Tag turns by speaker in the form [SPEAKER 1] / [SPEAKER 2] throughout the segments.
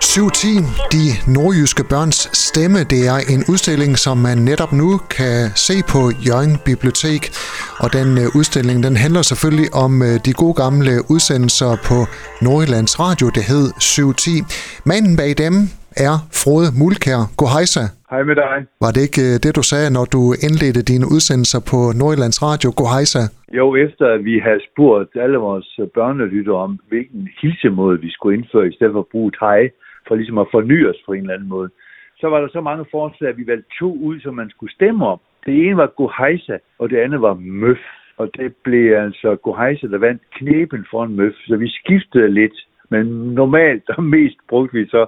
[SPEAKER 1] 710, De nordjyske børns stemme, det er en udstilling, som man netop nu kan se på Jørgen Bibliotek. Og den øh, udstilling, den handler selvfølgelig om øh, de gode gamle udsendelser på Nordjyllands Radio, det hed 710. Manden bag dem er Frode Mulkær. God hejsa.
[SPEAKER 2] Hej med dig.
[SPEAKER 1] Var det ikke øh, det, du sagde, når du indledte dine udsendelser på Nordjyllands Radio? God hejsa.
[SPEAKER 2] Jo, efter at vi havde spurgt alle vores børnelytter om, hvilken hilsemåde vi skulle indføre, i stedet for at bruge hej, for ligesom at forny os på en eller anden måde, så var der så mange forslag, at vi valgte to ud, som man skulle stemme om. Det ene var Gohejsa, og det andet var Møf. Og det blev altså Gohejsa, der vandt knepen foran Møf. Så vi skiftede lidt, men normalt og mest brugte vi så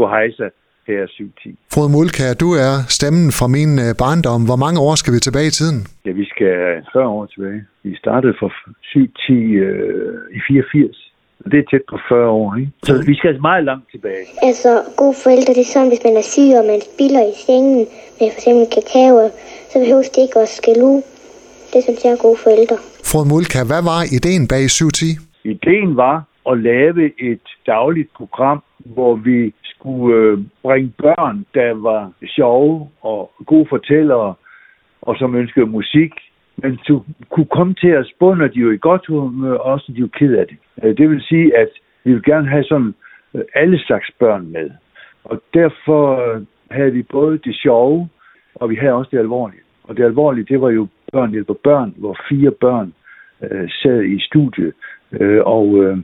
[SPEAKER 2] Gohejsa her 7-10.
[SPEAKER 1] Frode Mulkær, du er stemmen fra min øh, barndom. Hvor mange år skal vi tilbage i tiden?
[SPEAKER 2] Ja, vi skal 40 år tilbage. Vi startede for 7-10 øh, i 84. Og det er tæt på 40 år, ikke? Så vi skal meget langt tilbage.
[SPEAKER 3] Altså, gode forældre, det er sådan, hvis man er syg, og man spiller i sengen med for eksempel kakao, så behøver det ikke at skælde ud. Det synes jeg er gode forældre.
[SPEAKER 1] Frode Mulkær, hvad var ideen bag 710?
[SPEAKER 2] Ideen var at lave et dagligt program, hvor vi skulle øh, bringe børn, der var sjove og gode fortællere, og som ønskede musik, men du kunne komme til os, både når de var i godt humør, og også når de var ked af det. Øh, det vil sige, at vi vil gerne have sådan øh, alle slags børn med. Og derfor øh, havde vi både det sjove, og vi havde også det alvorlige. Og det alvorlige, det var jo Børn hjælper børn, hvor fire børn øh, sad i studiet øh, og, øh,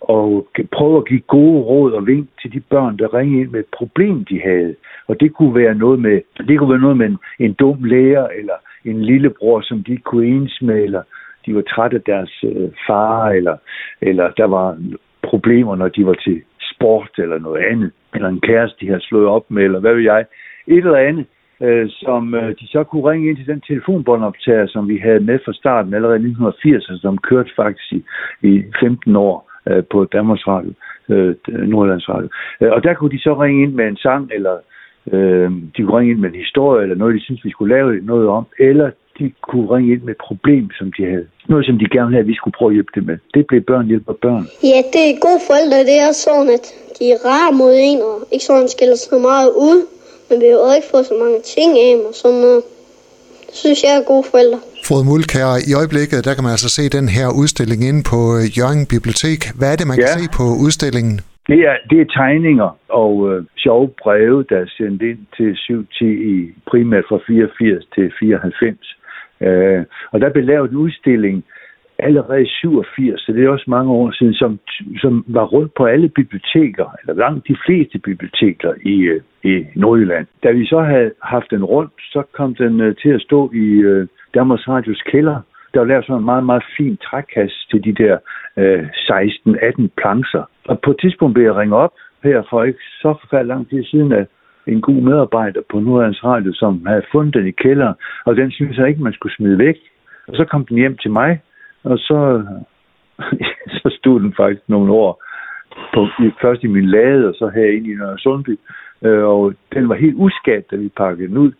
[SPEAKER 2] og prøve at give gode råd og vink til de børn, der ringede ind med et problem, de havde. Og det kunne være noget med, det kunne være noget med en, en dum lærer, eller en lillebror, som de ikke kunne enes med, eller de var trætte af deres øh, far, eller, eller der var problemer, når de var til sport eller noget andet, eller en kæreste, de havde slået op med, eller hvad ved jeg. Et eller andet, øh, som øh, de så kunne ringe ind til den telefonbåndoptager, som vi havde med fra starten allerede i 1980, som kørte faktisk i, i 15 år øh, på Danmarks Radio, øh, Nordlands Radio. Øh, og der kunne de så ringe ind med en sang, eller øh, de kunne ringe ind med en historie, eller noget, de synes, vi skulle lave noget om, eller de kunne ringe ind med et problem, som de havde. Noget, som de gerne ville have, at vi skulle prøve at hjælpe dem med. Det blev børn hjælper børn.
[SPEAKER 3] Ja, det er gode forældre, det er sådan, at de er rare mod en, og ikke sådan skiller så meget ud. Men vi har jo ikke fået så mange ting af dem og sådan noget. Det synes jeg er gode forældre.
[SPEAKER 1] Frode Mulkær, i øjeblikket, der kan man altså se den her udstilling inde på øh, Jørgen Bibliotek. Hvad er det, man kan
[SPEAKER 2] Ja.
[SPEAKER 1] se på udstillingen?
[SPEAKER 2] Det er, det er tegninger og øh, sjove breve, der er sendt ind til 710 i primært fra 84 til 94. Øh, og der blev lavet en udstilling allerede i 87, så det er også mange år siden, som, som var rundt på alle biblioteker, eller langt de fleste biblioteker i, øh, i Nordjylland. Da vi så havde haft den rundt, så kom den øh, til at stå i øh, Danmarks Radios kælder. Der var lavet sådan en meget, meget fin trækasse til de der øh, 16-18 plancher. Og på et tidspunkt blev jeg ringet op her for ikke så forfærdeligt lang tid siden at en god medarbejder på Nordlands Radio, som havde fundet den i kælderen, og den synes jeg ikke, man skulle smide væk. Og så kom den hjem til mig, og så, så stod den faktisk nogle år på, først i min lade, og så herinde i Nørre Sundby. Øh, og den var helt uskadt, da vi pakkede den ud.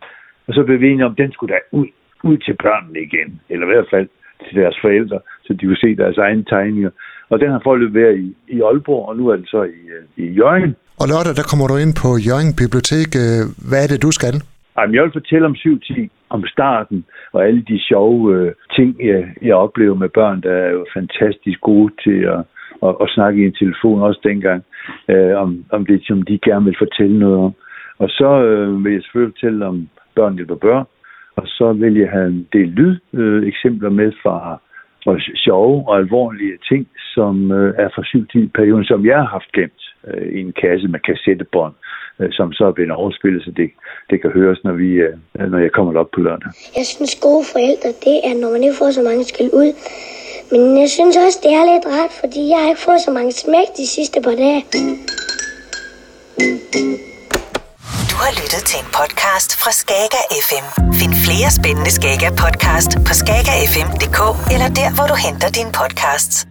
[SPEAKER 2] Og så blev vi enige om, at den skulle da ud, ud til børnene igen, eller i hvert fald til deres forældre, så de kunne se deres egne tegninger. Og den har forløbet været i, i Aalborg, og nu er den så i, øh, i Jørgen.
[SPEAKER 1] Og lørdag, der kommer du ind på Jørgen Bibliotek. Øh, Hvad er det, du skal?
[SPEAKER 2] Jamen, jeg vil fortælle om 710, om starten, og alle de sjove øh, ting, jeg, jeg oplever med børn, der er jo fantastisk gode til at, at, at snakke i en telefon, også dengang, øh, om, om det, som de gerne vil fortælle noget om. Og så øh, vil jeg selvfølgelig fortælle om børn hjælper børn, og så vil jeg have en del lydeksempler øh, eksempler med fra, fra sjove og alvorlige ting, som øh, er fra 7-10-perioden, som jeg har haft gemt øh, i en kasse med kassettebånd, øh, som så er blevet overspillet, så det, det kan høres, når, vi, øh, når jeg kommer op på lørdag.
[SPEAKER 3] Jeg synes, gode forældre, det er, når man ikke får så mange skæld ud. Men jeg synes også, det er lidt rart, fordi jeg har ikke fået så mange smæk de sidste par dage.
[SPEAKER 4] Du har lyttet til en podcast fra Skager FM. Find flere spændende Skager podcast på skagerfm.dk eller der, hvor du henter dine podcasts.